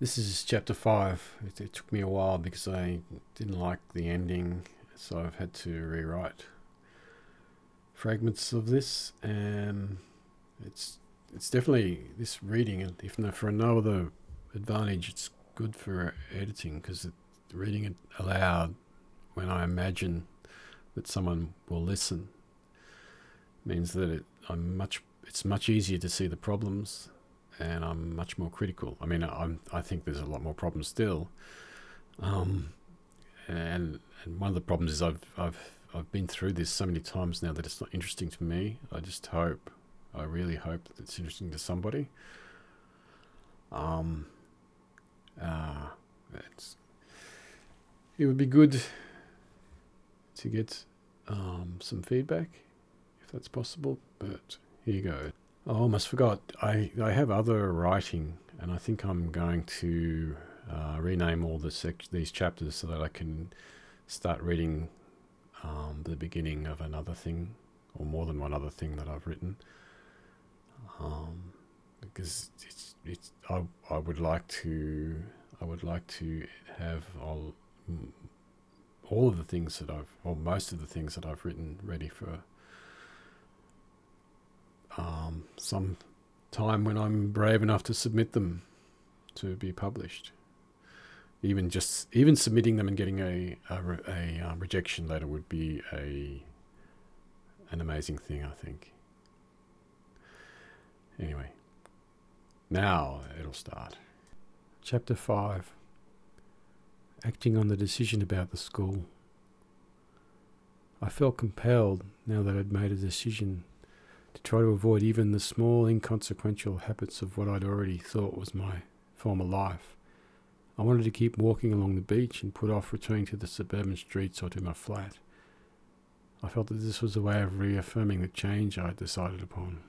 This is chapter five. It, it took me a while because I didn't like the ending, so I've had to rewrite fragments of this, and it's it's definitely this reading, if no, for no other advantage, it's good for editing because reading it aloud when I imagine that someone will listen means that it, I'm much it's much easier to see the problems and I'm much more critical. I mean, I'm, I think there's a lot more problems still. Um, and, and one of the problems is I've, I've, I've been through this so many times now that it's not interesting to me. I just hope, I really hope that it's interesting to somebody. Um, uh, it's, it would be good to get um, some feedback if that's possible, but here you go. I almost forgot. I, I have other writing, and I think I'm going to uh, rename all the sec- these chapters so that I can start reading um, the beginning of another thing, or more than one other thing that I've written. Um, because it's it's I, I would like to I would like to have all all of the things that I've or most of the things that I've written ready for um, some time when I'm brave enough to submit them to be published. Even just even submitting them and getting a a, a um, rejection letter would be a an amazing thing, I think. Anyway, now it'll start. Chapter five. Acting on the decision about the school. I felt compelled, now that I'd made a decision, to try to avoid even the small inconsequential habits of what I'd already thought was my former life. I wanted to keep walking along the beach and put off returning to the suburban streets or to my flat. I felt that this was a way of reaffirming the change I had decided upon.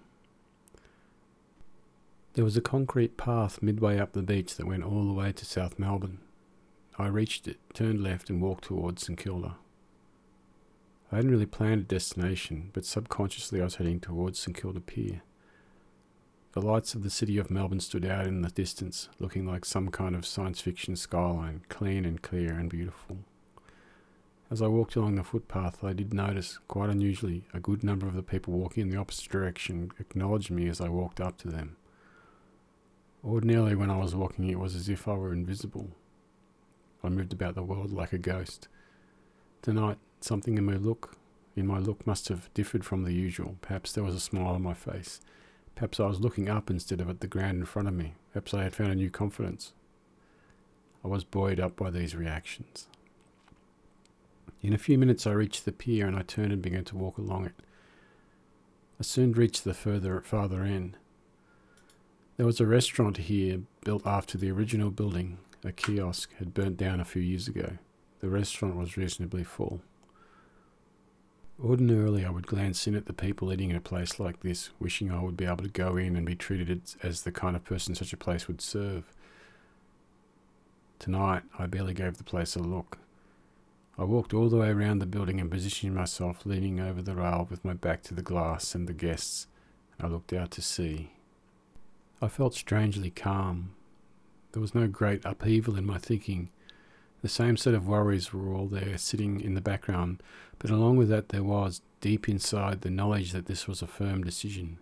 There was a concrete path midway up the beach that went all the way to South Melbourne. I reached it, turned left, and walked towards St Kilda. I hadn't really planned a destination, but subconsciously I was heading towards St Kilda Pier. The lights of the city of Melbourne stood out in the distance, looking like some kind of science fiction skyline, clean and clear and beautiful. As I walked along the footpath, I did notice, quite unusually, a good number of the people walking in the opposite direction acknowledged me as I walked up to them. Ordinarily, when I was walking, it was as if I were invisible. I moved about the world like a ghost. Tonight, Something in my look, in my look must have differed from the usual. Perhaps there was a smile on my face. Perhaps I was looking up instead of at the ground in front of me. Perhaps I had found a new confidence. I was buoyed up by these reactions. In a few minutes I reached the pier and I turned and began to walk along it. I soon reached the further farther end. There was a restaurant here built after the original building, a kiosk, had burnt down a few years ago. The restaurant was reasonably full. Ordinarily, I would glance in at the people eating in a place like this, wishing I would be able to go in and be treated as the kind of person such a place would serve. Tonight, I barely gave the place a look. I walked all the way around the building and positioned myself leaning over the rail with my back to the glass and the guests. and I looked out to sea. I felt strangely calm. There was no great upheaval in my thinking. The same set of worries were all there, sitting in the background, but along with that there was, deep inside, the knowledge that this was a firm decision.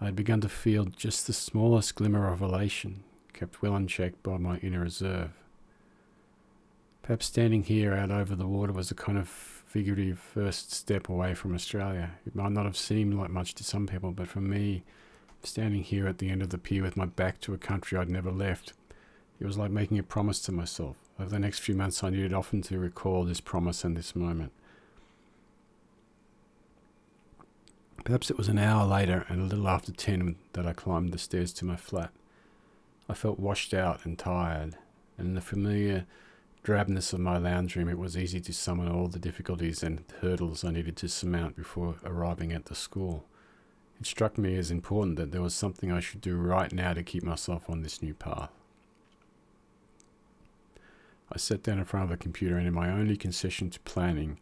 I had begun to feel just the smallest glimmer of elation, kept well unchecked by my inner reserve. Perhaps standing here out over the water was a kind of figurative first step away from Australia. It might not have seemed like much to some people, but for me, standing here at the end of the pier with my back to a country I'd never left, it was like making a promise to myself. Over the next few months, I needed often to recall this promise and this moment. Perhaps it was an hour later and a little after ten that I climbed the stairs to my flat. I felt washed out and tired, and in the familiar drabness of my lounge room, it was easy to summon all the difficulties and hurdles I needed to surmount before arriving at the school. It struck me as important that there was something I should do right now to keep myself on this new path. I sat down in front of the computer, and in my only concession to planning,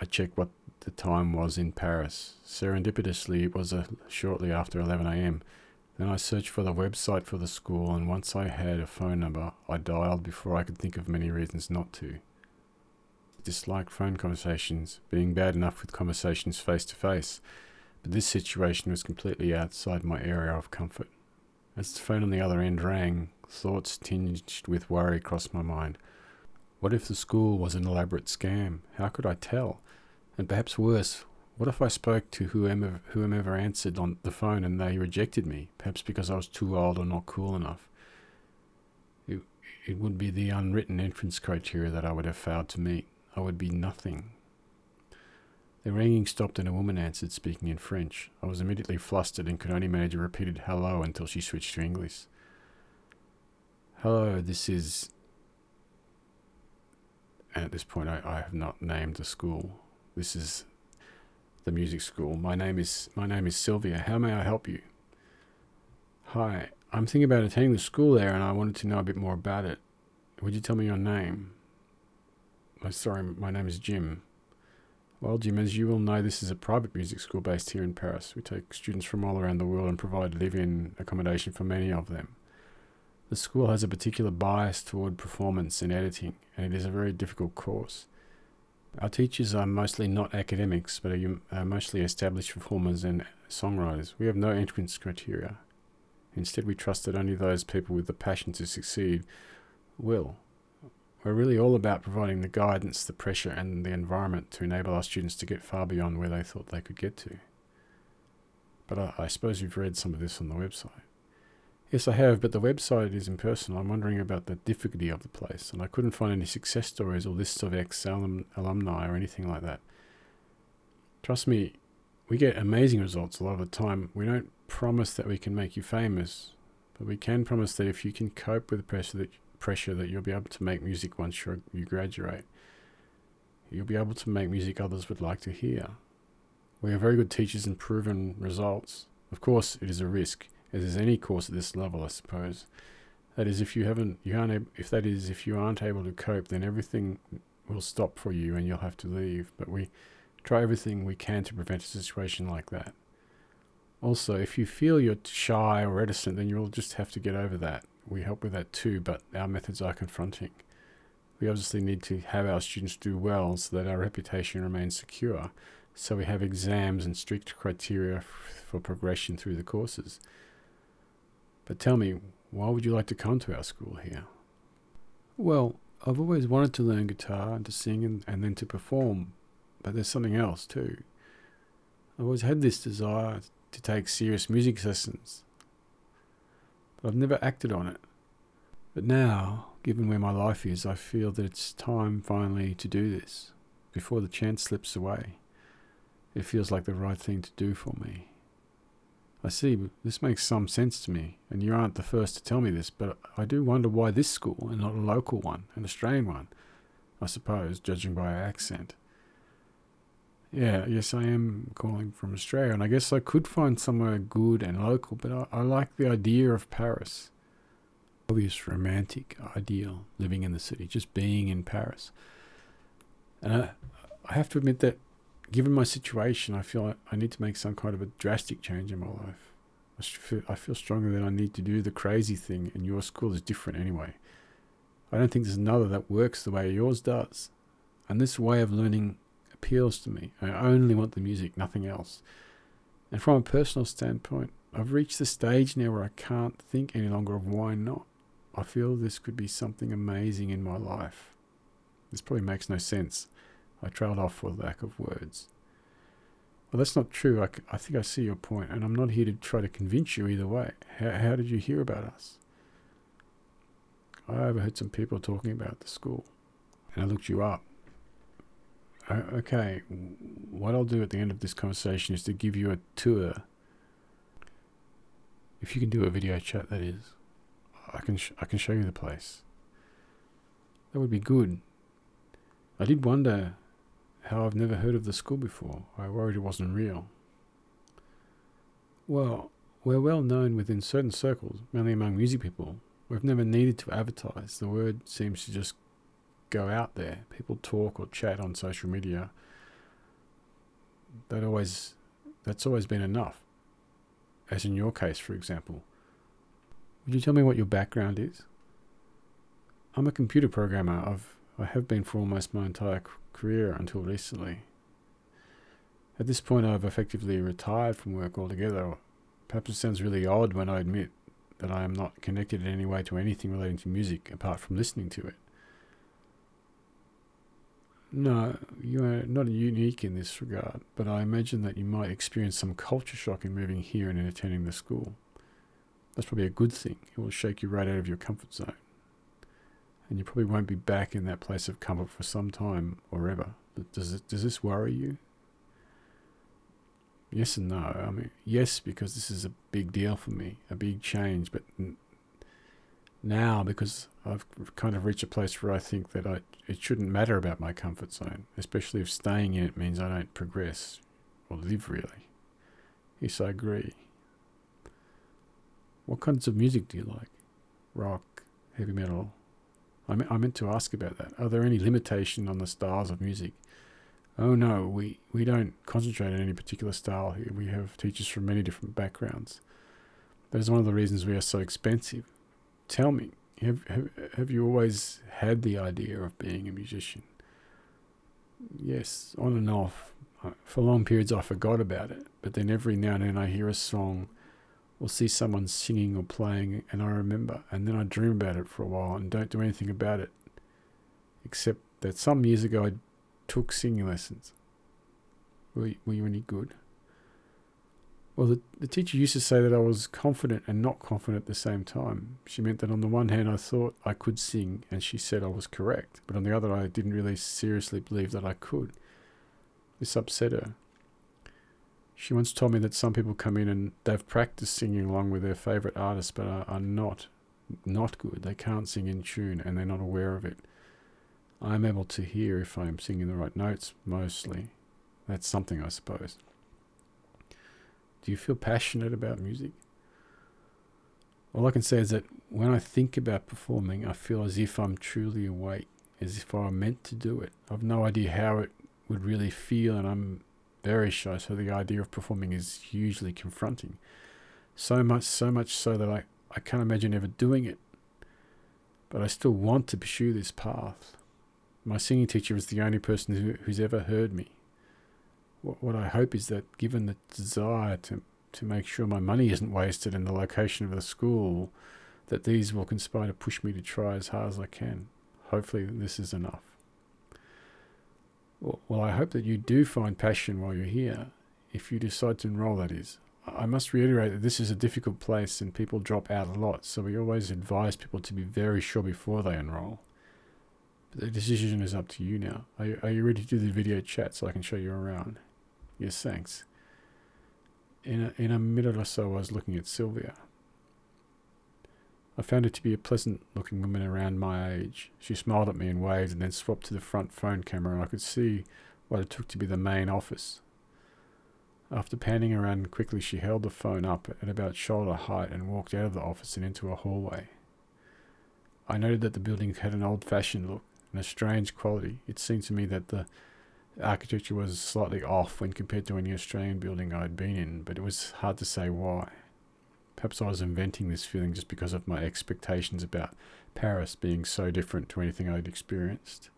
I checked what the time was in Paris. Serendipitously, it was uh, shortly after 11 a.m. Then I searched for the website for the school, and once I had a phone number, I dialed before I could think of many reasons not to. I disliked phone conversations, being bad enough with conversations face to face, but this situation was completely outside my area of comfort. As the phone on the other end rang, thoughts tinged with worry crossed my mind. What if the school was an elaborate scam? How could I tell? And perhaps worse, what if I spoke to whoever, whomever answered on the phone and they rejected me, perhaps because I was too old or not cool enough? It, it would be the unwritten entrance criteria that I would have failed to meet. I would be nothing. The ringing stopped and a woman answered, speaking in French. I was immediately flustered and could only manage a repeated hello until she switched to English. Hello, this is. And at this point, I, I have not named the school. This is the music school. My name is my name is Sylvia. How may I help you? Hi, I'm thinking about attending the school there, and I wanted to know a bit more about it. Would you tell me your name? Oh, sorry, my name is Jim. Well, Jim, as you will know, this is a private music school based here in Paris. We take students from all around the world and provide live-in accommodation for many of them. The school has a particular bias toward performance and editing, and it is a very difficult course. Our teachers are mostly not academics, but um, are mostly established performers and songwriters. We have no entrance criteria. Instead, we trust that only those people with the passion to succeed will. We're really all about providing the guidance, the pressure, and the environment to enable our students to get far beyond where they thought they could get to. But I, I suppose you've read some of this on the website. Yes, I have, but the website is impersonal. I'm wondering about the difficulty of the place, and I couldn't find any success stories or lists of ex alumni or anything like that. Trust me, we get amazing results a lot of the time. We don't promise that we can make you famous, but we can promise that if you can cope with the pressure that, pressure that you'll be able to make music once you graduate, you'll be able to make music others would like to hear. We have very good teachers and proven results. Of course, it is a risk as is any course at this level, I suppose. That is, if you haven't, you aren't, if that is, if you aren't able to cope, then everything will stop for you and you'll have to leave. But we try everything we can to prevent a situation like that. Also, if you feel you're shy or reticent, then you'll just have to get over that. We help with that too, but our methods are confronting. We obviously need to have our students do well so that our reputation remains secure. So we have exams and strict criteria for progression through the courses. But tell me, why would you like to come to our school here? Well, I've always wanted to learn guitar and to sing and, and then to perform, but there's something else too. I've always had this desire to take serious music lessons, but I've never acted on it. But now, given where my life is, I feel that it's time finally to do this before the chance slips away. It feels like the right thing to do for me. I see, this makes some sense to me, and you aren't the first to tell me this, but I do wonder why this school and not a local one, an Australian one, I suppose, judging by our accent. Yeah, yes, I am calling from Australia, and I guess I could find somewhere good and local, but I, I like the idea of Paris. Obvious romantic ideal, living in the city, just being in Paris. And I, I have to admit that given my situation, I feel like I need to make some kind of a drastic change in my life. I feel, I feel strongly that I need to do the crazy thing, and your school is different anyway. I don't think there's another that works the way yours does. And this way of learning appeals to me. I only want the music, nothing else. And from a personal standpoint, I've reached the stage now where I can't think any longer of why not. I feel this could be something amazing in my life. This probably makes no sense. I trailed off for lack of words. Well, that's not true. I, I think I see your point, and I'm not here to try to convince you either way. How, how did you hear about us? I overheard some people talking about the school, and I looked you up. okay, what I'll do at the end of this conversation is to give you a tour. If you can do a video chat, that is, I can sh- I can show you the place. That would be good. I did wonder how I've never heard of the school before. I worried it wasn't real. Well, we're well known within certain circles, mainly among music people. We've never needed to advertise. The word seems to just go out there. People talk or chat on social media. That always that's always been enough. as in your case, for example. Would you tell me what your background is? I'm a computer programmer. I've I have been for almost my entire career until recently. At this point, I've effectively retired from work altogether. Perhaps it sounds really odd when I admit that I am not connected in any way to anything relating to music apart from listening to it. No, you are not unique in this regard, but I imagine that you might experience some culture shock in moving here and in attending the school. That's probably a good thing. It will shake you right out of your comfort zone. And you probably won't be back in that place of comfort for some time or ever. Does, it, does this worry you? Yes and no. I mean, yes, because this is a big deal for me, a big change, but now because I've kind of reached a place where I think that I it shouldn't matter about my comfort zone, especially if staying in it means I don't progress or live really. Yes, I agree. What kinds of music do you like? Rock, heavy metal? I, me- I meant to ask about that. Are there any limitation on the styles of music? Oh no, we, we don't concentrate on any particular style here. We have teachers from many different backgrounds. That is one of the reasons we are so expensive tell me, have, have, have you always had the idea of being a musician? Yes, on and off. For long periods, I forgot about it, but then every now and then I hear a song or see someone singing or playing, and I remember, and then I dream about it for a while and don't do anything about it, except that some years ago I took singing lessons. Were, were you any good? Well, the, the teacher used to say that I was confident and not confident at the same time. She meant that on the one hand, I thought I could sing, and she said I was correct, but on the other, I didn't really seriously believe that I could. This upset her. She once told me that some people come in and they've practiced singing along with their favourite artist, but are, are not not good. They can't sing in tune, and they're not aware of it. I'm able to hear if I am singing the right notes, mostly. That's something, I suppose. Do you feel passionate about music? All I can say is that when I think about performing, I feel as if I'm truly awake, as if I were meant to do it. I've no idea how it would really feel, and I'm very shy, so the idea of performing is hugely confronting. So much, so much so that I, I can't imagine ever doing it. But I still want to pursue this path. My singing teacher is the only person who, who's ever heard me what, what I hope is that given the desire to, to make sure my money isn't wasted in the location of the school, that these will conspire to push me to try as hard as I can. Hopefully, this is enough. Well, I hope that you do find passion while you're here, if you decide to enroll, that is. I must reiterate that this is a difficult place and people drop out a lot, so we always advise people to be very sure before they enroll. But the decision is up to you now. Are you, are you ready to do the video chat so I can show you around? Yes, thanks. In a, in a minute or so, I was looking at Sylvia. I found her to be a pleasant looking woman around my age. She smiled at me and waved and then swapped to the front phone camera, and I could see what it took to be the main office. After panning around quickly, she held the phone up at about shoulder height and walked out of the office and into a hallway. I noted that the building had an old fashioned look and a strange quality. It seemed to me that the architecture was slightly off when compared to any Australian building I'd been in, but it was hard to say why. Perhaps I was inventing this feeling just because of my expectations about Paris being so different to anything I'd experienced.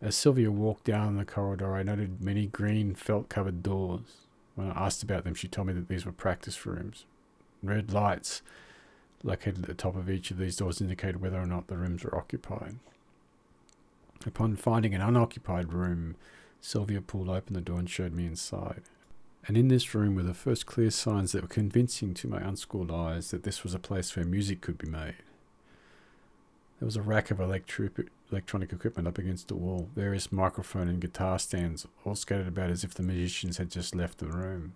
As Sylvia walked down the corridor, I noted many green felt covered doors. When I asked about them, she told me that these were practice rooms. Red lights located at the top of each of these doors indicated whether or not the rooms were occupied. Upon finding an unoccupied room, Sylvia pulled open the door and showed me inside. And in this room were the first clear signs that were convincing to my unschooled eyes that this was a place where music could be made. There was a rack of electri- electronic equipment up against the wall, various microphone and guitar stands all scattered about as if the musicians had just left the room.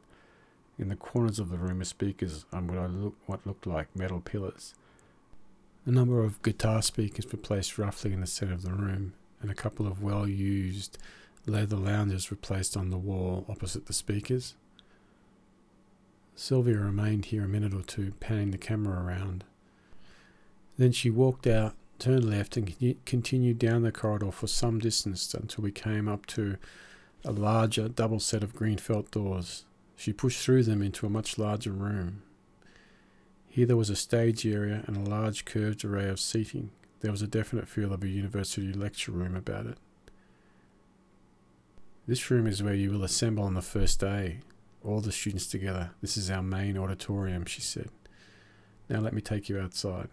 In the corners of the room were speakers on what, look, what looked like metal pillars. A number of guitar speakers were placed roughly in the centre of the room, and a couple of well used leather loungers were placed on the wall opposite the speakers. Sylvia remained here a minute or two, panning the camera around. Then she walked out, turned left, and continued down the corridor for some distance until we came up to a larger double set of green felt doors. She pushed through them into a much larger room. Here there was a stage area and a large curved array of seating. There was a definite feel of a university lecture room about it. This room is where you will assemble on the first day, all the students together. This is our main auditorium, she said. Now let me take you outside.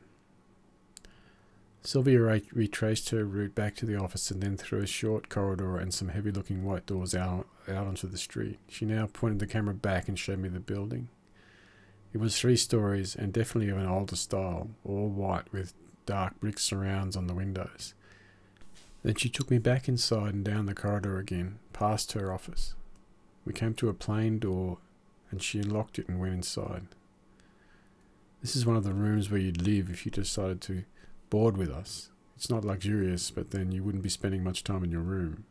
Sylvia retraced her route back to the office and then through a short corridor and some heavy looking white doors out, out onto the street. She now pointed the camera back and showed me the building. It was three stories and definitely of an older style, all white with dark brick surrounds on the windows. Then she took me back inside and down the corridor again, past her office. We came to a plain door and she unlocked it and went inside. This is one of the rooms where you'd live if you decided to board with us. It's not luxurious, but then you wouldn't be spending much time in your room.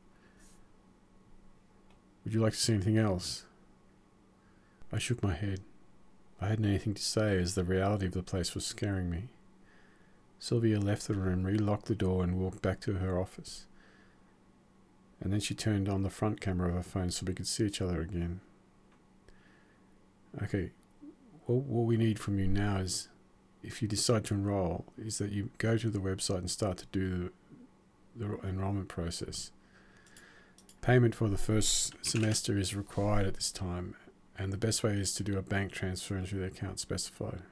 Would you like to see anything else? I shook my head. I hadn't anything to say as the reality of the place was scaring me. Sylvia left the room, relocked the door, and walked back to her office. And then she turned on the front camera of her phone so we could see each other again. Okay, well, what we need from you now is if you decide to enroll, is that you go to the website and start to do the, the enrollment process. Payment for the first semester is required at this time, and the best way is to do a bank transfer into the account specified.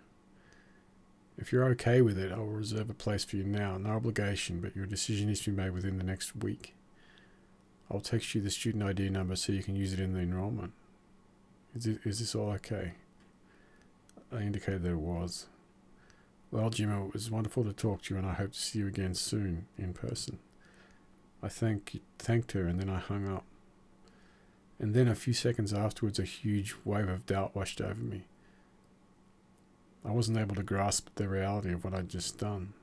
If you're okay with it, I will reserve a place for you now, no obligation, but your decision is to be made within the next week. I'll text you the student ID number so you can use it in the enrollment. Is, is this all okay? I indicated that it was. Well, Jim, it was wonderful to talk to you, and I hope to see you again soon in person. I thank, thanked her, and then I hung up. And then a few seconds afterwards, a huge wave of doubt washed over me. I wasn't able to grasp the reality of what I'd just done.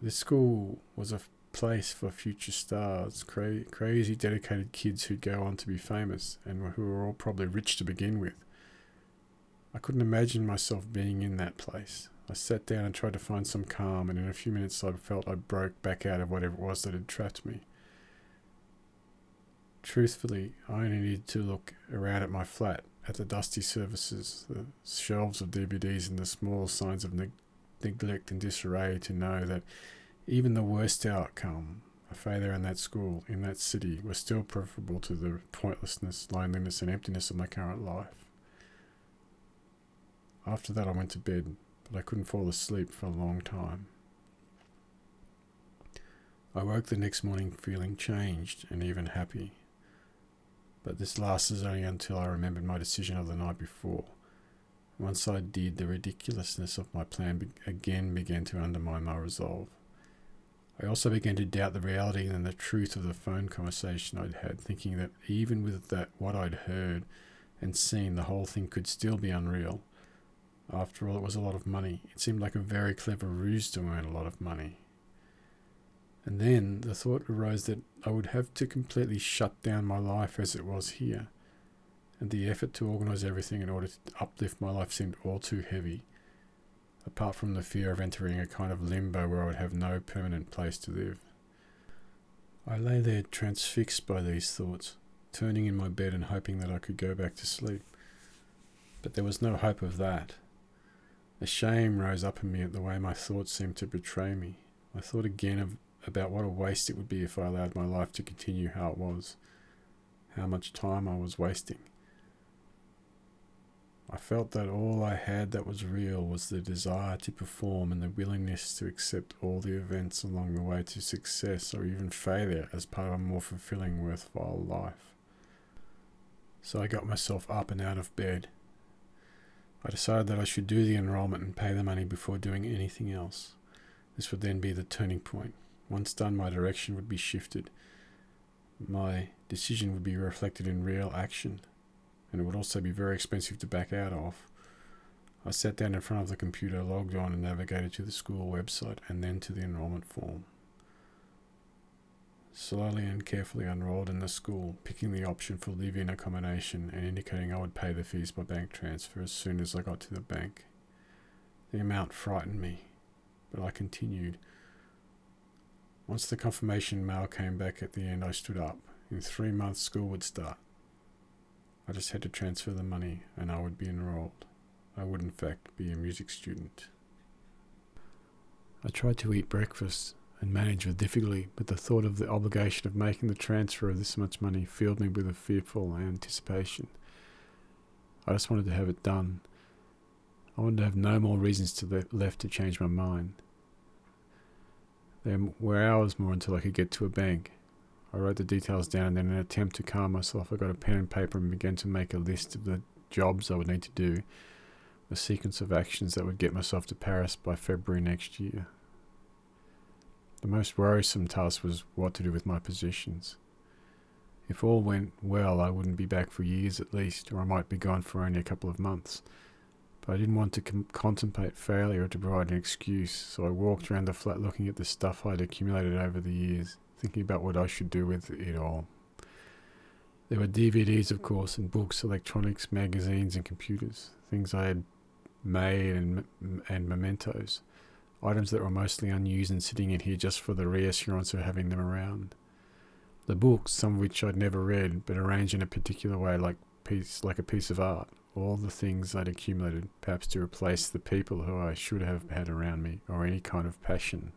This school was a place for future stars, cra- crazy, dedicated kids who'd go on to be famous and who were all probably rich to begin with. I couldn't imagine myself being in that place. I sat down and tried to find some calm, and in a few minutes I felt I broke back out of whatever it was that had trapped me. Truthfully, I only needed to look around at my flat, at the dusty surfaces, the shelves of DVDs, and the small signs of neg- neglect and disarray to know that even the worst outcome, a failure in that school, in that city, was still preferable to the pointlessness, loneliness, and emptiness of my current life. After that, I went to bed, but I couldn't fall asleep for a long time. I woke the next morning feeling changed and even happy. But this lasted only until I remembered my decision of the night before. Once I did, the ridiculousness of my plan be- again began to undermine my resolve. I also began to doubt the reality and the truth of the phone conversation I'd had, thinking that even with that what I'd heard and seen, the whole thing could still be unreal. After all, it was a lot of money. It seemed like a very clever ruse to earn a lot of money. And then the thought arose that I would have to completely shut down my life as it was here. And the effort to organize everything in order to uplift my life seemed all too heavy, apart from the fear of entering a kind of limbo where I would have no permanent place to live. I lay there transfixed by these thoughts, turning in my bed and hoping that I could go back to sleep. But there was no hope of that. A shame rose up in me at the way my thoughts seemed to betray me. I thought again of about what a waste it would be if I allowed my life to continue how it was, how much time I was wasting. I felt that all I had that was real was the desire to perform and the willingness to accept all the events along the way to success or even failure as part of a more fulfilling, worthwhile life. So I got myself up and out of bed I decided that I should do the enrolment and pay the money before doing anything else. This would then be the turning point. Once done, my direction would be shifted. My decision would be reflected in real action, and it would also be very expensive to back out of. I sat down in front of the computer, logged on, and navigated to the school website and then to the enrolment form slowly and carefully enrolled in the school, picking the option for live-in accommodation and indicating I would pay the fees by bank transfer as soon as I got to the bank. The amount frightened me, but I continued. Once the confirmation mail came back at the end, I stood up. In three months, school would start. I just had to transfer the money and I would be enrolled. I would, in fact, be a music student. I tried to eat breakfast and manage with difficulty, but the thought of the obligation of making the transfer of this much money filled me with a fearful anticipation. I just wanted to have it done. I wanted to have no more reasons to le- left to change my mind. There were hours more until I could get to a bank. I wrote the details down, and then, in an attempt to calm myself, I got a pen and paper and began to make a list of the jobs I would need to do, a sequence of actions that would get myself to Paris by February next year. The most worrisome task was what to do with my possessions. If all went well, I wouldn't be back for years at least, or I might be gone for only a couple of months. But I didn't want to com- contemplate failure or to provide an excuse, so I walked around the flat looking at the stuff I'd accumulated over the years, thinking about what I should do with it all. There were DVDs, of course, and books, electronics, magazines, and computers, things I had made and, and mementos items that were mostly unused and sitting in here just for the reassurance of having them around. The books, some of which I'd never read, but arranged in a particular way like piece like a piece of art. All the things I'd accumulated, perhaps to replace the people who I should have had around me, or any kind of passion.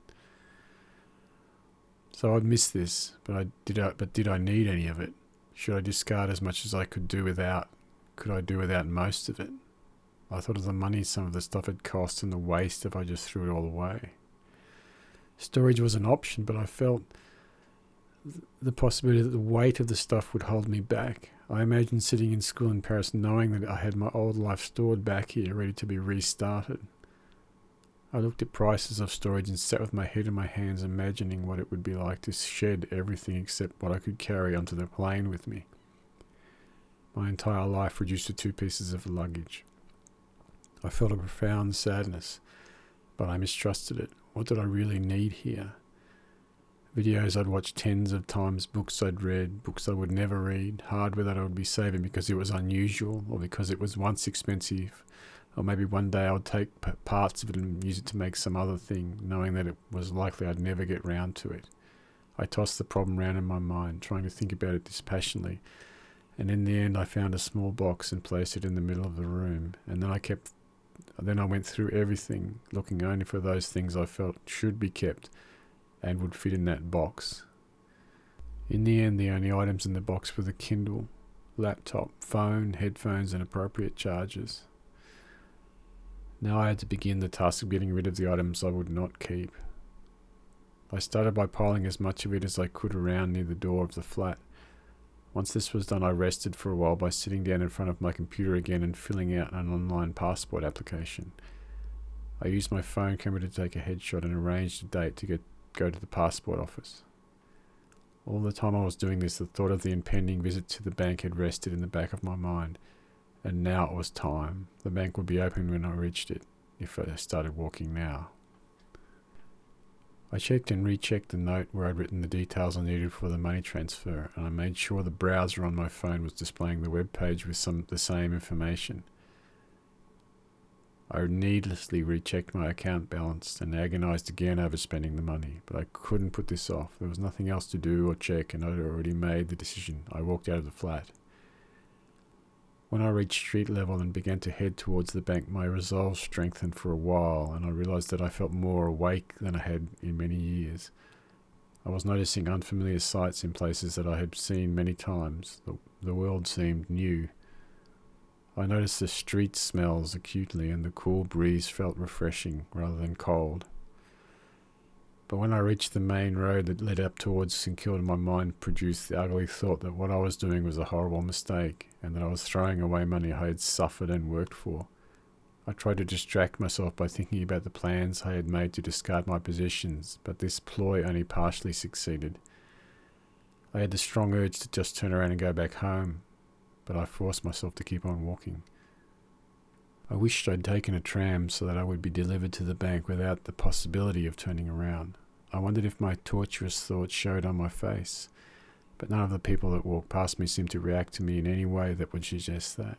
So I'd miss this, but I did I, but did I need any of it? Should I discard as much as I could do without? Could I do without most of it? I thought of the money some of the stuff had cost and the waste if I just threw it all away. Storage was an option, but I felt the possibility that the weight of the stuff would hold me back. I imagined sitting in school in Paris knowing that I had my old life stored back here, ready to be restarted. I looked at prices of storage and sat with my head in my hands, imagining what it would be like to shed everything except what I could carry onto the plane with me. My entire life reduced to two pieces of luggage. I felt a profound sadness, but I mistrusted it. What did I really need here? Videos I'd watched tens of times, books I'd read, books I would never read, hardware that I would be saving because it was unusual or because it was once expensive, or maybe one day I would take parts of it and use it to make some other thing, knowing that it was likely I'd never get round to it. I tossed the problem round in my mind, trying to think about it dispassionately, and in the end I found a small box and placed it in the middle of the room, and then I kept then I went through everything, looking only for those things I felt should be kept and would fit in that box. In the end, the only items in the box were the Kindle, laptop, phone, headphones, and appropriate chargers. Now I had to begin the task of getting rid of the items I would not keep. I started by piling as much of it as I could around near the door of the flat. Once this was done, I rested for a while by sitting down in front of my computer again and filling out an online passport application. I used my phone camera to take a headshot and arranged a date to get, go to the passport office. All the time I was doing this, the thought of the impending visit to the bank had rested in the back of my mind, and now it was time. The bank would be open when I reached it, if I started walking now. I checked and rechecked the note where I'd written the details I needed for the money transfer, and I made sure the browser on my phone was displaying the web page with some the same information. I needlessly rechecked my account balance and agonized again over spending the money, but I couldn't put this off. There was nothing else to do or check, and I'd already made the decision. I walked out of the flat. When I reached street level and began to head towards the bank, my resolve strengthened for a while, and I realized that I felt more awake than I had in many years. I was noticing unfamiliar sights in places that I had seen many times. The, the world seemed new. I noticed the street smells acutely, and the cool breeze felt refreshing rather than cold. But when I reached the main road that led up towards St Kilda, my mind produced the ugly thought that what I was doing was a horrible mistake, and that I was throwing away money I had suffered and worked for. I tried to distract myself by thinking about the plans I had made to discard my possessions, but this ploy only partially succeeded. I had the strong urge to just turn around and go back home, but I forced myself to keep on walking. I wished I'd taken a tram so that I would be delivered to the bank without the possibility of turning around. I wondered if my tortuous thoughts showed on my face, but none of the people that walked past me seemed to react to me in any way that would suggest that.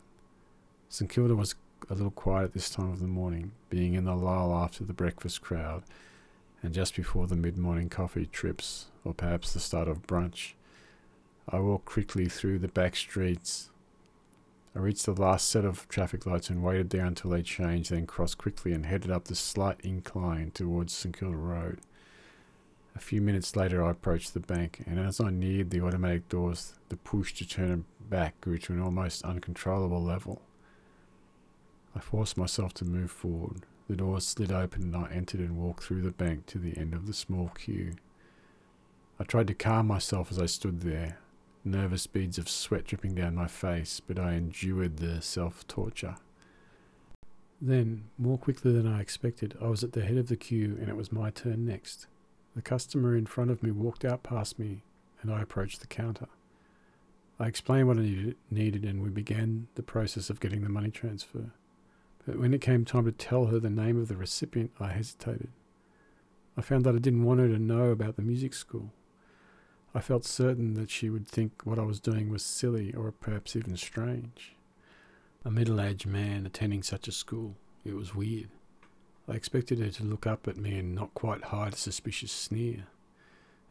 St Kilda was a little quiet at this time of the morning, being in the lull after the breakfast crowd, and just before the mid morning coffee trips, or perhaps the start of brunch. I walked quickly through the back streets, I reached the last set of traffic lights and waited there until they changed, then crossed quickly and headed up the slight incline towards St Kilda Road. A few minutes later, I approached the bank, and as I neared the automatic doors, the push to turn back grew to an almost uncontrollable level. I forced myself to move forward. The doors slid open, and I entered and walked through the bank to the end of the small queue. I tried to calm myself as I stood there, nervous beads of sweat dripping down my face, but I endured the self torture. Then, more quickly than I expected, I was at the head of the queue and it was my turn next. The customer in front of me walked out past me and I approached the counter. I explained what I needed and we began the process of getting the money transfer. But when it came time to tell her the name of the recipient, I hesitated. I found that I didn't want her to know about the music school. I felt certain that she would think what I was doing was silly or perhaps even strange. A middle aged man attending such a school, it was weird. I expected her to look up at me and not quite hide a suspicious sneer.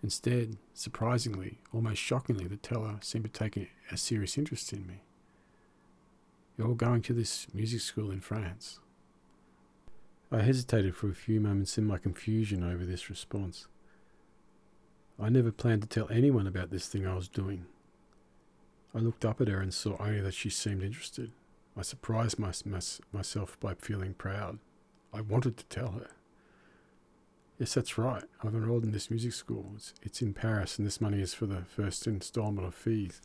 Instead, surprisingly, almost shockingly, the teller seemed to take a, a serious interest in me. You're going to this music school in France. I hesitated for a few moments in my confusion over this response. I never planned to tell anyone about this thing I was doing. I looked up at her and saw only that she seemed interested. I surprised my, my, myself by feeling proud. I wanted to tell her. Yes, that's right. I've enrolled in this music school. It's, it's in Paris, and this money is for the first installment of fees.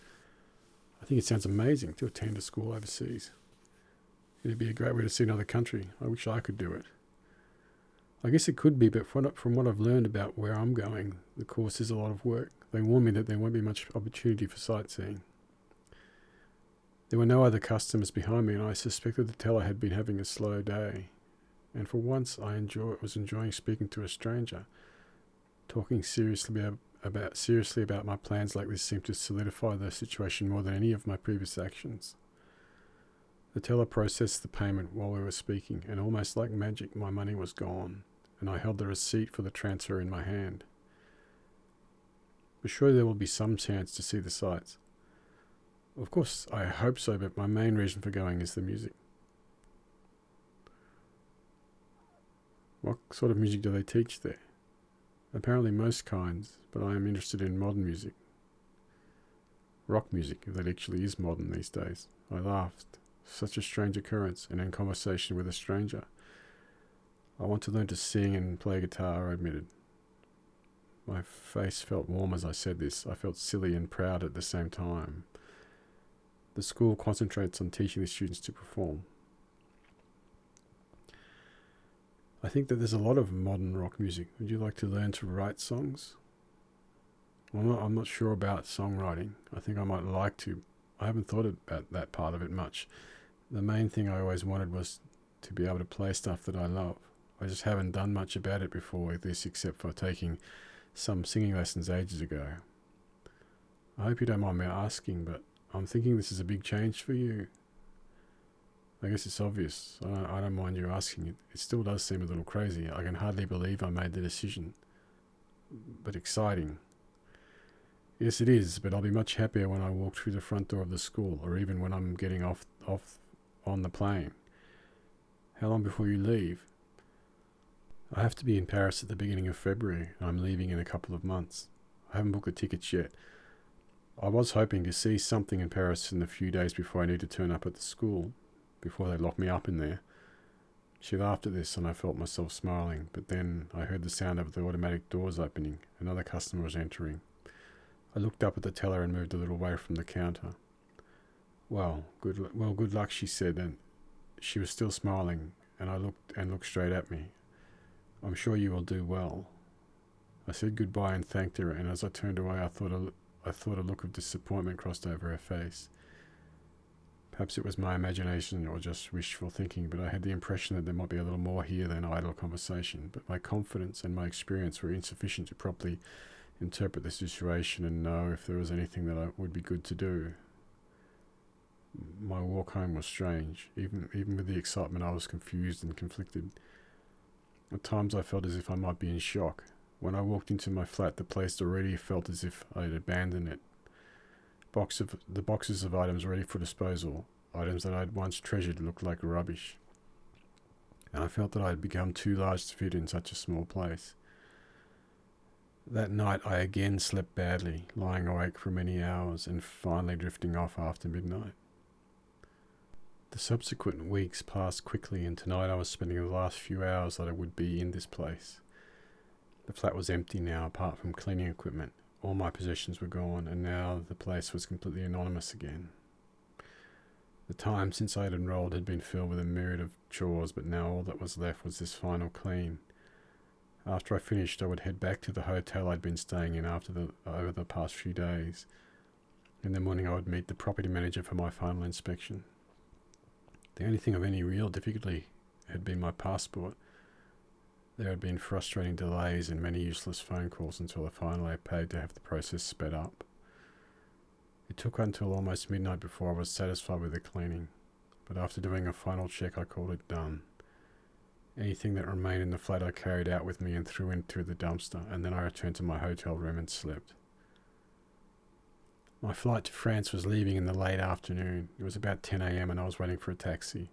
I think it sounds amazing to attend a school overseas. It'd be a great way to see another country. I wish I could do it. I guess it could be, but from what I've learned about where I'm going, the course is a lot of work. They warned me that there won't be much opportunity for sightseeing. There were no other customers behind me, and I suspected the teller had been having a slow day. And for once, I enjoy, was enjoying speaking to a stranger. Talking seriously about, about seriously about my plans like this seemed to solidify the situation more than any of my previous actions. The teller processed the payment while we were speaking, and almost like magic, my money was gone, and I held the receipt for the transfer in my hand. But surely there will be some chance to see the sights. Of course, I hope so, but my main reason for going is the music. What sort of music do they teach there? Apparently, most kinds, but I am interested in modern music. Rock music, if that actually is modern these days. I laughed. Such a strange occurrence, and in conversation with a stranger. I want to learn to sing and play guitar, I admitted. My face felt warm as I said this. I felt silly and proud at the same time. The school concentrates on teaching the students to perform. I think that there's a lot of modern rock music. Would you like to learn to write songs? Well, I'm not, I'm not sure about songwriting. I think I might like to. I haven't thought about that part of it much. The main thing I always wanted was to be able to play stuff that I love. I just haven't done much about it before with this except for taking some singing lessons ages ago. I hope you don't mind me asking, but I'm thinking this is a big change for you. I guess it's obvious. I don't, I don't mind you asking. It, it still does seem a little crazy. I can hardly believe I made the decision. But exciting. Yes, it is, but I'll be much happier when I walk through the front door of the school, or even when I'm getting off, off on the plane. How long before you leave? I have to be in Paris at the beginning of February, and I'm leaving in a couple of months. I haven't booked the tickets yet. I was hoping to see something in Paris in the few days before I need to turn up at the school, before they lock me up in there. She laughed at this, and I felt myself smiling, but then I heard the sound of the automatic doors opening. Another customer was entering. I looked up at the teller and moved a little away from the counter. Well, good, well, good luck, she said, and she was still smiling, and I looked and looked straight at me. I'm sure you will do well. I said goodbye and thanked her, and as I turned away, I thought a, I thought a look of disappointment crossed over her face. Perhaps it was my imagination or just wishful thinking, but I had the impression that there might be a little more here than idle conversation. But my confidence and my experience were insufficient to properly interpret the situation and know if there was anything that I would be good to do. My walk home was strange. Even even with the excitement, I was confused and conflicted. At times I felt as if I might be in shock. When I walked into my flat, the place already felt as if I had abandoned it. Box of the boxes of items ready for disposal items that I had once treasured looked like rubbish. And I felt that I had become too large to fit in such a small place. That night I again slept badly, lying awake for many hours and finally drifting off after midnight. The subsequent weeks passed quickly, and tonight I was spending the last few hours that I would be in this place. The flat was empty now, apart from cleaning equipment. All my possessions were gone, and now the place was completely anonymous again. The time since I had enrolled had been filled with a myriad of chores, but now all that was left was this final clean. After I finished, I would head back to the hotel I'd been staying in after the over the past few days. In the morning, I would meet the property manager for my final inspection. The only thing of any real difficulty had been my passport. There had been frustrating delays and many useless phone calls until I finally paid to have the process sped up. It took until almost midnight before I was satisfied with the cleaning, but after doing a final check, I called it done. Anything that remained in the flat I carried out with me and threw into the dumpster, and then I returned to my hotel room and slept. My flight to France was leaving in the late afternoon. It was about 10 a.m., and I was waiting for a taxi.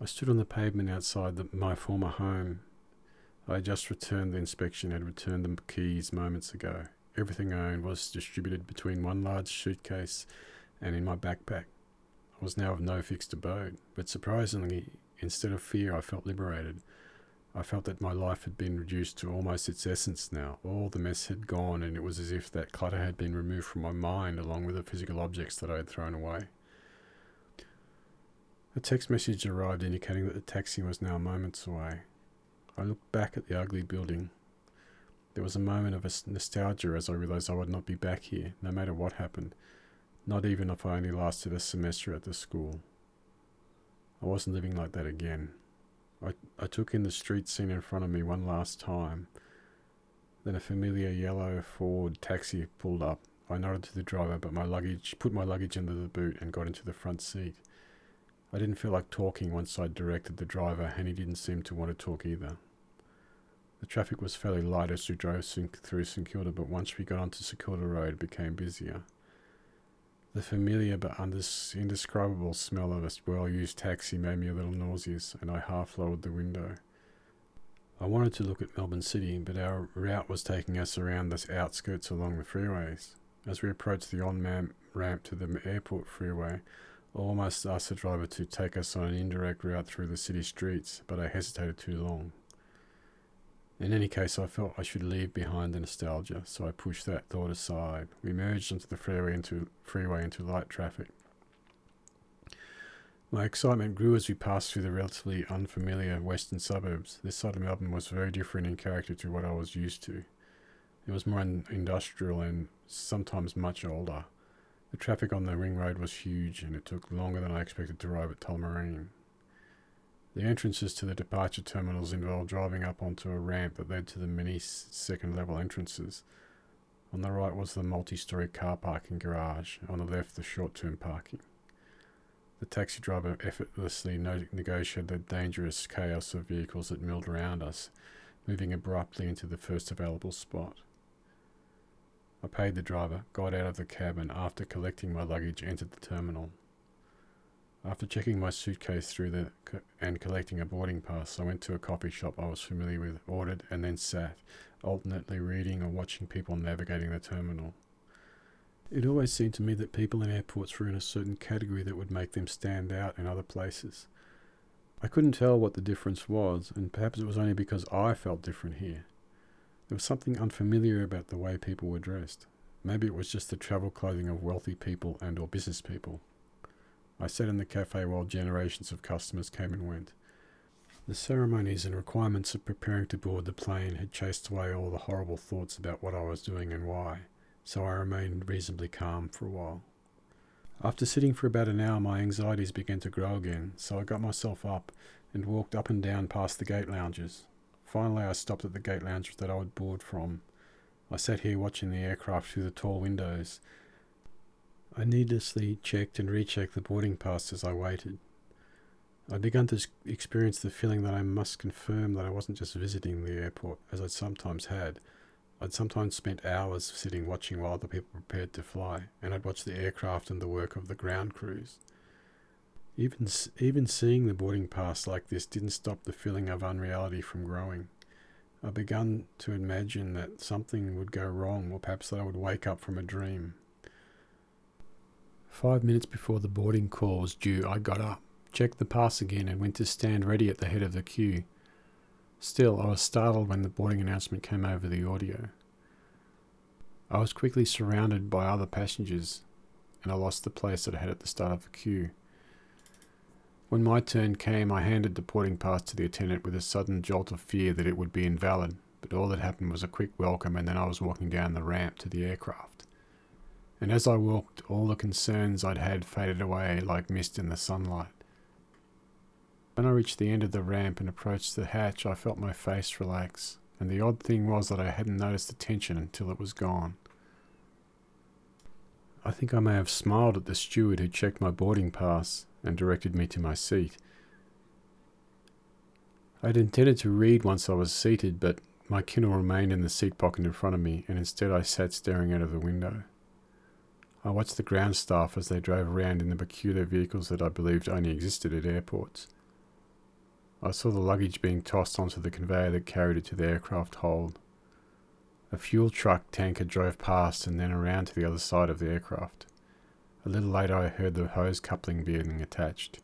I stood on the pavement outside the, my former home. I had just returned the inspection, had returned the keys moments ago. Everything I owned was distributed between one large suitcase and in my backpack. I was now of no fixed abode, but surprisingly, Instead of fear, I felt liberated. I felt that my life had been reduced to almost its essence now. All the mess had gone, and it was as if that clutter had been removed from my mind along with the physical objects that I had thrown away. A text message arrived indicating that the taxi was now moments away. I looked back at the ugly building. There was a moment of nostalgia as I realized I would not be back here, no matter what happened, not even if I only lasted a semester at the school. I wasn't living like that again. I, I took in the street scene in front of me one last time. Then a familiar yellow Ford taxi pulled up. I nodded to the driver, but my luggage put my luggage into the boot and got into the front seat. I didn't feel like talking once I directed the driver, and he didn't seem to want to talk either. The traffic was fairly light as we drove through St Kilda, but once we got onto St Kilda Road, it became busier. The familiar but indescribable smell of a well used taxi made me a little nauseous, and I half lowered the window. I wanted to look at Melbourne City, but our route was taking us around the outskirts along the freeways. As we approached the on ramp to the airport freeway, I almost asked the driver to take us on an indirect route through the city streets, but I hesitated too long. In any case, I felt I should leave behind the nostalgia, so I pushed that thought aside. We merged onto the freeway into freeway into light traffic. My excitement grew as we passed through the relatively unfamiliar western suburbs. This side of Melbourne was very different in character to what I was used to. It was more industrial and sometimes much older. The traffic on the ring road was huge, and it took longer than I expected to arrive at Tullamarine. The entrances to the departure terminals involved driving up onto a ramp that led to the many second level entrances. On the right was the multi story car parking garage, on the left, the short term parking. The taxi driver effortlessly negotiated the dangerous chaos of vehicles that milled around us, moving abruptly into the first available spot. I paid the driver, got out of the cab, and after collecting my luggage, entered the terminal. After checking my suitcase through the and collecting a boarding pass, I went to a coffee shop I was familiar with, ordered, and then sat, alternately reading or watching people navigating the terminal. It always seemed to me that people in airports were in a certain category that would make them stand out in other places. I couldn't tell what the difference was, and perhaps it was only because I felt different here. There was something unfamiliar about the way people were dressed. Maybe it was just the travel clothing of wealthy people and or business people. I sat in the cafe while generations of customers came and went. The ceremonies and requirements of preparing to board the plane had chased away all the horrible thoughts about what I was doing and why, so I remained reasonably calm for a while. After sitting for about an hour, my anxieties began to grow again, so I got myself up and walked up and down past the gate lounges. Finally, I stopped at the gate lounge that I would board from. I sat here watching the aircraft through the tall windows I needlessly checked and rechecked the boarding pass as I waited. I'd begun to experience the feeling that I must confirm that I wasn't just visiting the airport, as I'd sometimes had. I'd sometimes spent hours sitting watching while other people prepared to fly, and I'd watched the aircraft and the work of the ground crews. Even, even seeing the boarding pass like this didn't stop the feeling of unreality from growing. I began to imagine that something would go wrong, or perhaps that I would wake up from a dream. Five minutes before the boarding call was due, I got up, checked the pass again, and went to stand ready at the head of the queue. Still, I was startled when the boarding announcement came over the audio. I was quickly surrounded by other passengers, and I lost the place that I had at the start of the queue. When my turn came, I handed the boarding pass to the attendant with a sudden jolt of fear that it would be invalid, but all that happened was a quick welcome, and then I was walking down the ramp to the aircraft. And as I walked, all the concerns I'd had faded away like mist in the sunlight. When I reached the end of the ramp and approached the hatch, I felt my face relax, and the odd thing was that I hadn't noticed the tension until it was gone. I think I may have smiled at the steward who checked my boarding pass and directed me to my seat. I had intended to read once I was seated, but my Kindle remained in the seat pocket in front of me, and instead I sat staring out of the window. I watched the ground staff as they drove around in the peculiar vehicles that I believed only existed at airports. I saw the luggage being tossed onto the conveyor that carried it to the aircraft hold. A fuel truck tanker drove past and then around to the other side of the aircraft. A little later, I heard the hose coupling being attached.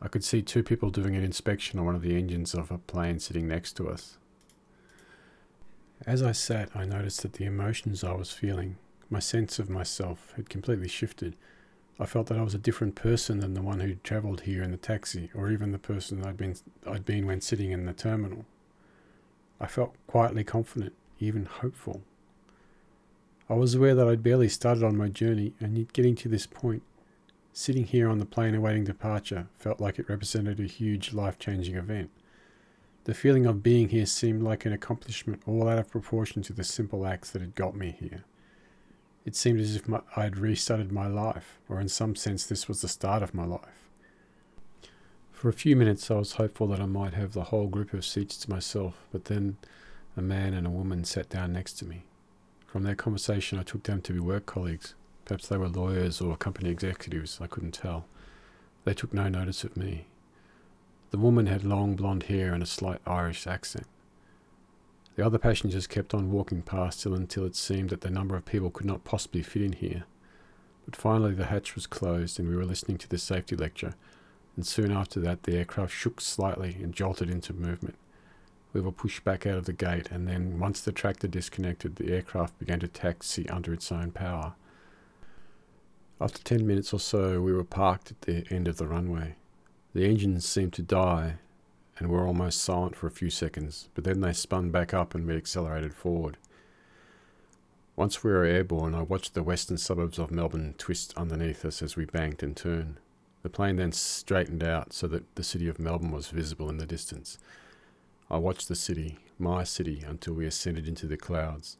I could see two people doing an inspection on one of the engines of a plane sitting next to us. As I sat, I noticed that the emotions I was feeling, my sense of myself, had completely shifted I felt that I was a different person than the one who'd travelled here in the taxi, or even the person I'd been I'd been when sitting in the terminal. I felt quietly confident, even hopeful. I was aware that I'd barely started on my journey, and yet getting to this point, sitting here on the plane awaiting departure, felt like it represented a huge life changing event. The feeling of being here seemed like an accomplishment all out of proportion to the simple acts that had got me here. It seemed as if my, I had restarted my life, or in some sense, this was the start of my life. For a few minutes, I was hopeful that I might have the whole group of seats to myself, but then a man and a woman sat down next to me. From their conversation, I took them to be work colleagues. Perhaps they were lawyers or company executives, I couldn't tell. They took no notice of me. The woman had long blonde hair and a slight Irish accent. The other passengers kept on walking past till until it seemed that the number of people could not possibly fit in here. But finally the hatch was closed and we were listening to the safety lecture, and soon after that the aircraft shook slightly and jolted into movement. We were pushed back out of the gate, and then once the tractor disconnected, the aircraft began to taxi under its own power. After ten minutes or so, we were parked at the end of the runway. The engines seemed to die, and were almost silent for a few seconds, but then they spun back up and we accelerated forward. Once we were airborne, I watched the western suburbs of Melbourne twist underneath us as we banked and turned. The plane then straightened out so that the city of Melbourne was visible in the distance. I watched the city, my city, until we ascended into the clouds.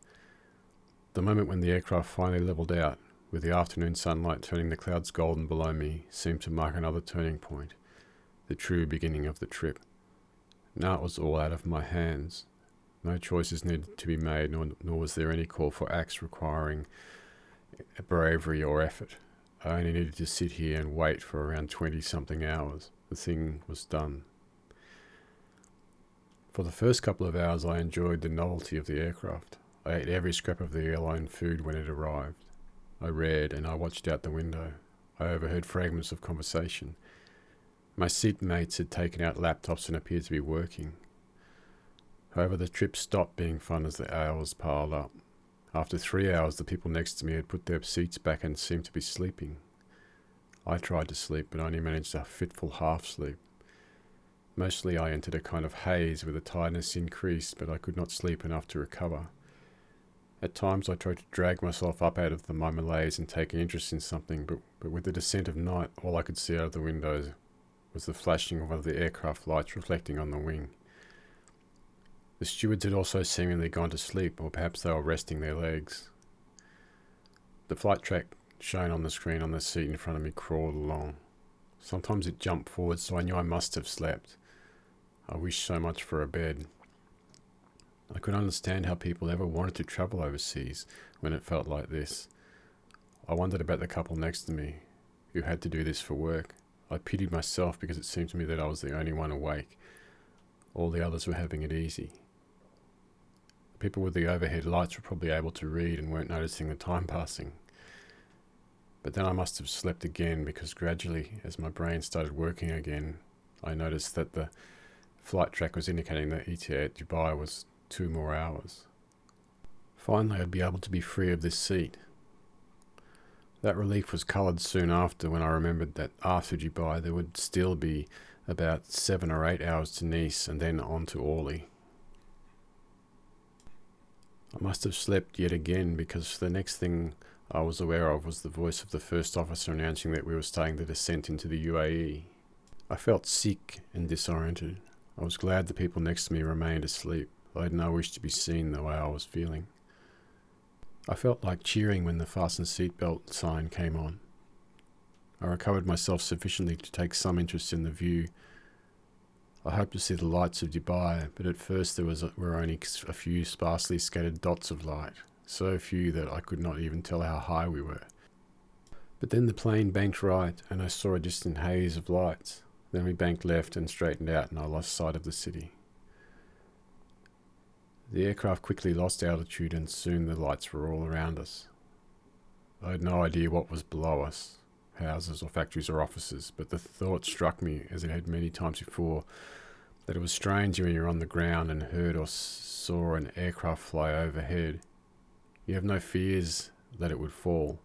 The moment when the aircraft finally levelled out, with the afternoon sunlight turning the clouds golden below me, seemed to mark another turning point, the true beginning of the trip. Now it was all out of my hands. No choices needed to be made, nor, nor was there any call for acts requiring bravery or effort. I only needed to sit here and wait for around 20 something hours. The thing was done. For the first couple of hours, I enjoyed the novelty of the aircraft. I ate every scrap of the airline food when it arrived. I read and I watched out the window. I overheard fragments of conversation. My seatmates had taken out laptops and appeared to be working. However, the trip stopped being fun as the hours piled up. After three hours, the people next to me had put their seats back and seemed to be sleeping. I tried to sleep, but only managed a fitful half sleep. Mostly I entered a kind of haze where the tiredness increased, but I could not sleep enough to recover. At times I tried to drag myself up out of the my malaise and take an interest in something, but, but with the descent of night, all I could see out of the windows was the flashing of one of the aircraft lights reflecting on the wing. The stewards had also seemingly gone to sleep, or perhaps they were resting their legs. The flight track shown on the screen on the seat in front of me crawled along. Sometimes it jumped forward, so I knew I must have slept. I wished so much for a bed. I could understand how people ever wanted to travel overseas when it felt like this. I wondered about the couple next to me, who had to do this for work. I pitied myself because it seemed to me that I was the only one awake. All the others were having it easy. The people with the overhead lights were probably able to read and weren't noticing the time passing. But then I must have slept again because gradually, as my brain started working again, I noticed that the flight track was indicating that ETA at Dubai was two more hours. Finally, I'd be able to be free of this seat. That relief was coloured soon after when I remembered that after Dubai there would still be about seven or eight hours to Nice and then on to Orly. I must have slept yet again because the next thing I was aware of was the voice of the first officer announcing that we were starting the descent into the UAE. I felt sick and disoriented. I was glad the people next to me remained asleep. I had no wish to be seen the way I was feeling. I felt like cheering when the fasten seatbelt sign came on. I recovered myself sufficiently to take some interest in the view. I hoped to see the lights of Dubai, but at first there was were only a few sparsely scattered dots of light, so few that I could not even tell how high we were. But then the plane banked right, and I saw a distant haze of lights. Then we banked left and straightened out, and I lost sight of the city. The aircraft quickly lost altitude and soon the lights were all around us. I had no idea what was below us, houses or factories or offices, but the thought struck me, as it had many times before, that it was strange when you're on the ground and heard or saw an aircraft fly overhead. You have no fears that it would fall,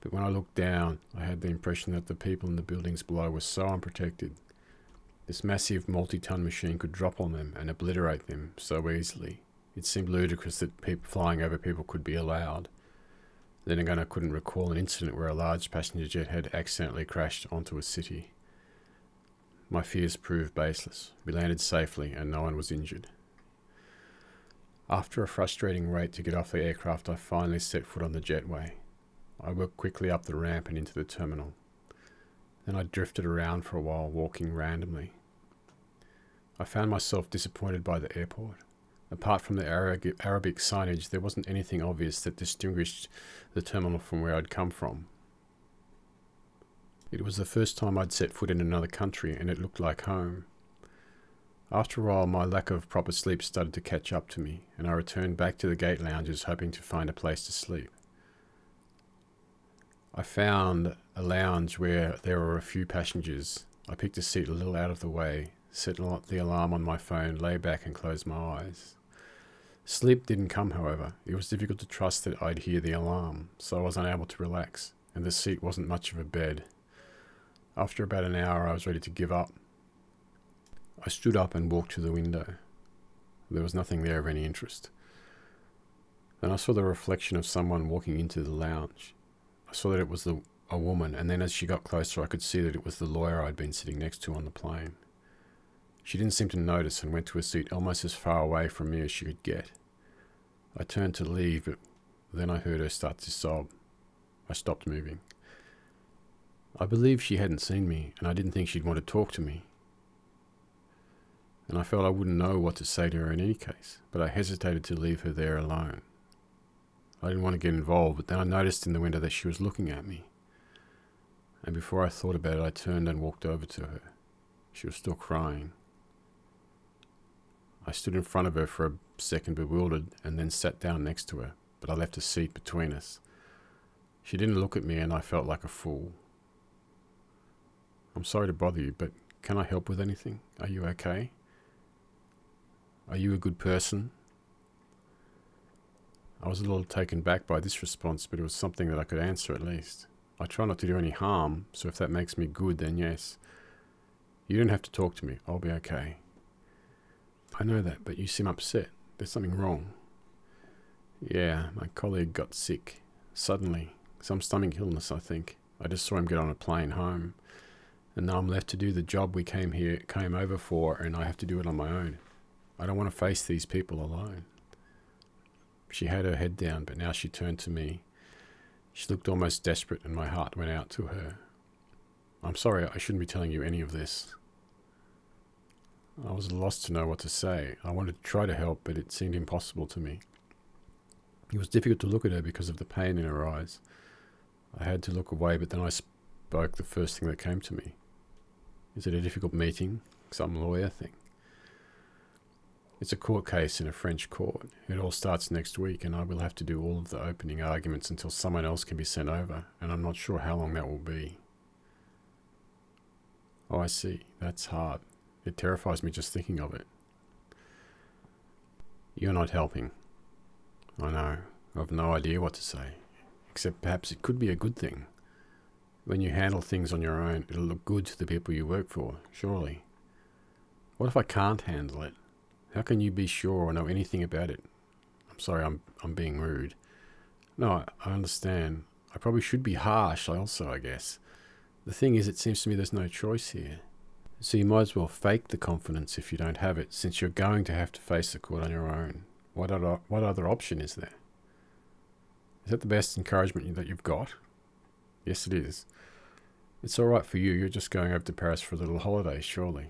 but when I looked down, I had the impression that the people in the buildings below were so unprotected. This massive multi ton machine could drop on them and obliterate them so easily. It seemed ludicrous that people flying over people could be allowed. Then again, I couldn't recall an incident where a large passenger jet had accidentally crashed onto a city. My fears proved baseless. We landed safely and no one was injured. After a frustrating wait to get off the aircraft, I finally set foot on the jetway. I worked quickly up the ramp and into the terminal. Then I drifted around for a while, walking randomly. I found myself disappointed by the airport. Apart from the Arabic signage, there wasn't anything obvious that distinguished the terminal from where I'd come from. It was the first time I'd set foot in another country, and it looked like home. After a while, my lack of proper sleep started to catch up to me, and I returned back to the gate lounges hoping to find a place to sleep. I found a lounge where there were a few passengers. I picked a seat a little out of the way, set the alarm on my phone, lay back, and closed my eyes. Sleep didn't come, however. It was difficult to trust that I'd hear the alarm, so I was unable to relax, and the seat wasn't much of a bed. After about an hour, I was ready to give up. I stood up and walked to the window. There was nothing there of any interest. Then I saw the reflection of someone walking into the lounge. I saw that it was the, a woman, and then as she got closer, I could see that it was the lawyer I'd been sitting next to on the plane. She didn't seem to notice and went to a seat almost as far away from me as she could get. I turned to leave, but then I heard her start to sob. I stopped moving. I believed she hadn't seen me, and I didn't think she'd want to talk to me. And I felt I wouldn't know what to say to her in any case, but I hesitated to leave her there alone. I didn't want to get involved, but then I noticed in the window that she was looking at me. And before I thought about it, I turned and walked over to her. She was still crying. I stood in front of her for a second, bewildered, and then sat down next to her, but I left a seat between us. She didn't look at me, and I felt like a fool. I'm sorry to bother you, but can I help with anything? Are you okay? Are you a good person? I was a little taken back by this response, but it was something that I could answer at least. I try not to do any harm, so if that makes me good, then yes. You don't have to talk to me. I'll be okay. I know that, but you seem upset. There's something wrong. Yeah, my colleague got sick. Suddenly. Some stomach illness, I think. I just saw him get on a plane home. And now I'm left to do the job we came here came over for and I have to do it on my own. I don't want to face these people alone. She had her head down, but now she turned to me. She looked almost desperate and my heart went out to her. I'm sorry, I shouldn't be telling you any of this. I was lost to know what to say. I wanted to try to help, but it seemed impossible to me. It was difficult to look at her because of the pain in her eyes. I had to look away, but then I spoke the first thing that came to me. Is it a difficult meeting? Some lawyer thing? It's a court case in a French court. It all starts next week, and I will have to do all of the opening arguments until someone else can be sent over, and I'm not sure how long that will be. Oh, I see. That's hard. It terrifies me just thinking of it. You're not helping. I know. I've no idea what to say. Except perhaps it could be a good thing. When you handle things on your own, it'll look good to the people you work for, surely. What if I can't handle it? How can you be sure or know anything about it? I'm sorry, I'm, I'm being rude. No, I, I understand. I probably should be harsh, also, I guess. The thing is, it seems to me there's no choice here. So you might as well fake the confidence if you don't have it, since you're going to have to face the court on your own. What other, what other option is there? Is that the best encouragement that you've got? Yes, it is. It's all right for you. You're just going over to Paris for a little holiday, surely.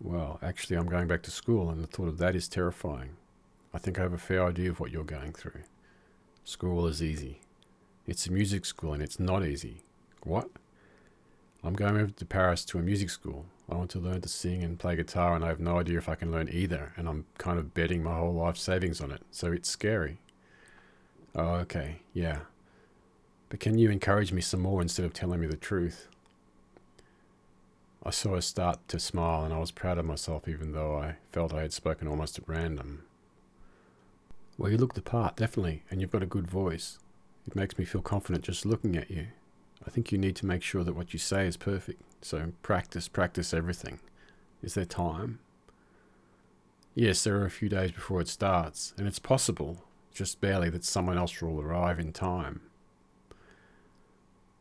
Well, actually, I'm going back to school, and the thought of that is terrifying. I think I have a fair idea of what you're going through. School is easy. It's a music school, and it's not easy. What? I'm going over to Paris to a music school. I want to learn to sing and play guitar, and I have no idea if I can learn either, and I'm kind of betting my whole life savings on it, so it's scary. Oh, okay, yeah. But can you encourage me some more instead of telling me the truth? I saw her start to smile, and I was proud of myself, even though I felt I had spoken almost at random. Well, you look the part, definitely, and you've got a good voice. It makes me feel confident just looking at you. I think you need to make sure that what you say is perfect. So practice, practice everything. Is there time? Yes, there are a few days before it starts, and it's possible, just barely, that someone else will arrive in time.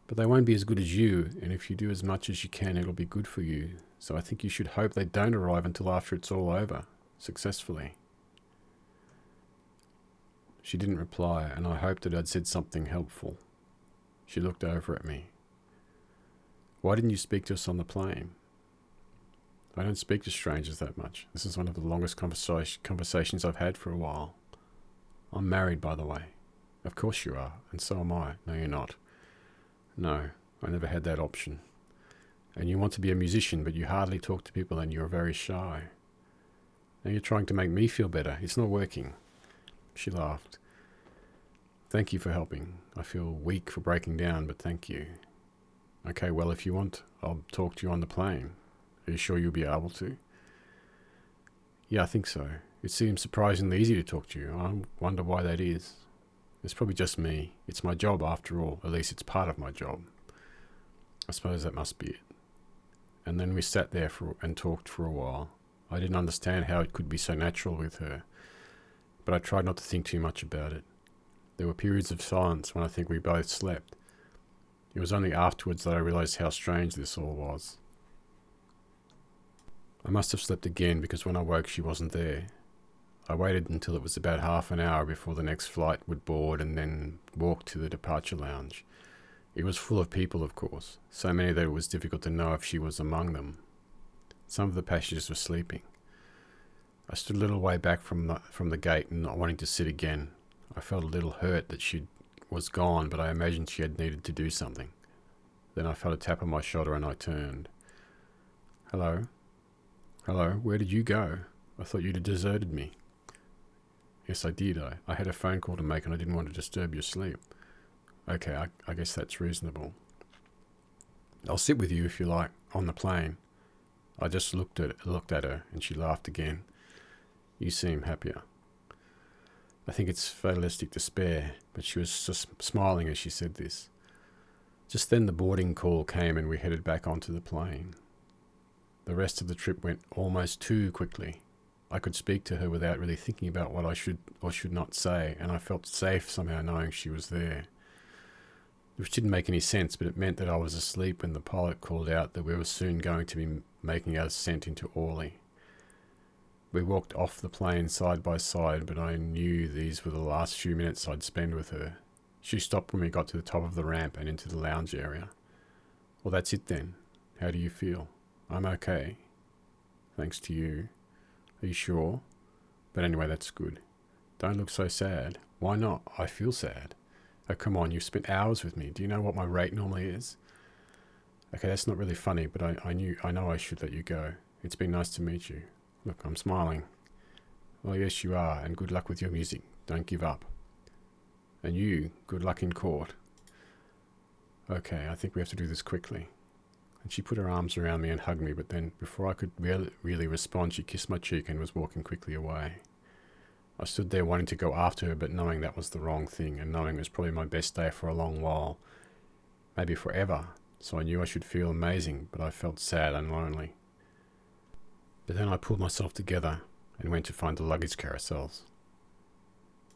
But they won't be as good as you, and if you do as much as you can, it'll be good for you. So I think you should hope they don't arrive until after it's all over, successfully. She didn't reply, and I hoped that I'd said something helpful. She looked over at me. Why didn't you speak to us on the plane? I don't speak to strangers that much. This is one of the longest conversa- conversations I've had for a while. I'm married, by the way. Of course you are, and so am I. No, you're not. No, I never had that option. And you want to be a musician, but you hardly talk to people and you're very shy. Now you're trying to make me feel better. It's not working. She laughed. Thank you for helping. I feel weak for breaking down, but thank you. Okay, well, if you want, I'll talk to you on the plane. Are you sure you'll be able to? Yeah, I think so. It seems surprisingly easy to talk to you. I wonder why that is. It's probably just me. It's my job after all. At least it's part of my job. I suppose that must be it. And then we sat there for, and talked for a while. I didn't understand how it could be so natural with her, but I tried not to think too much about it. There were periods of silence when I think we both slept. It was only afterwards that I realized how strange this all was. I must have slept again because when I woke she wasn't there. I waited until it was about half an hour before the next flight would board and then walked to the departure lounge. It was full of people, of course, so many that it was difficult to know if she was among them. Some of the passengers were sleeping. I stood a little way back from the, from the gate not wanting to sit again, I felt a little hurt that she was gone, but I imagined she had needed to do something. Then I felt a tap on my shoulder and I turned. Hello? Hello, where did you go? I thought you'd deserted me. Yes, I did. I, I had a phone call to make and I didn't want to disturb your sleep. Okay, I, I guess that's reasonable. I'll sit with you if you like, on the plane. I just looked at looked at her and she laughed again. You seem happier. I think it's fatalistic despair, but she was just smiling as she said this. Just then the boarding call came and we headed back onto the plane. The rest of the trip went almost too quickly. I could speak to her without really thinking about what I should or should not say, and I felt safe somehow knowing she was there. Which didn't make any sense, but it meant that I was asleep when the pilot called out that we were soon going to be making our ascent into Orly. We walked off the plane side by side, but I knew these were the last few minutes I'd spend with her. She stopped when we got to the top of the ramp and into the lounge area. Well, that's it then. How do you feel? I'm okay. Thanks to you. Are you sure? But anyway, that's good. Don't look so sad. Why not? I feel sad. Oh, come on, you've spent hours with me. Do you know what my rate normally is? Okay, that's not really funny, but I, I knew I know I should let you go. It's been nice to meet you. Look, I'm smiling. Well, yes, you are, and good luck with your music. Don't give up. And you, good luck in court. Okay, I think we have to do this quickly. And she put her arms around me and hugged me, but then, before I could really, really respond, she kissed my cheek and was walking quickly away. I stood there wanting to go after her, but knowing that was the wrong thing, and knowing it was probably my best day for a long while, maybe forever. So I knew I should feel amazing, but I felt sad and lonely. But then I pulled myself together and went to find the luggage carousels.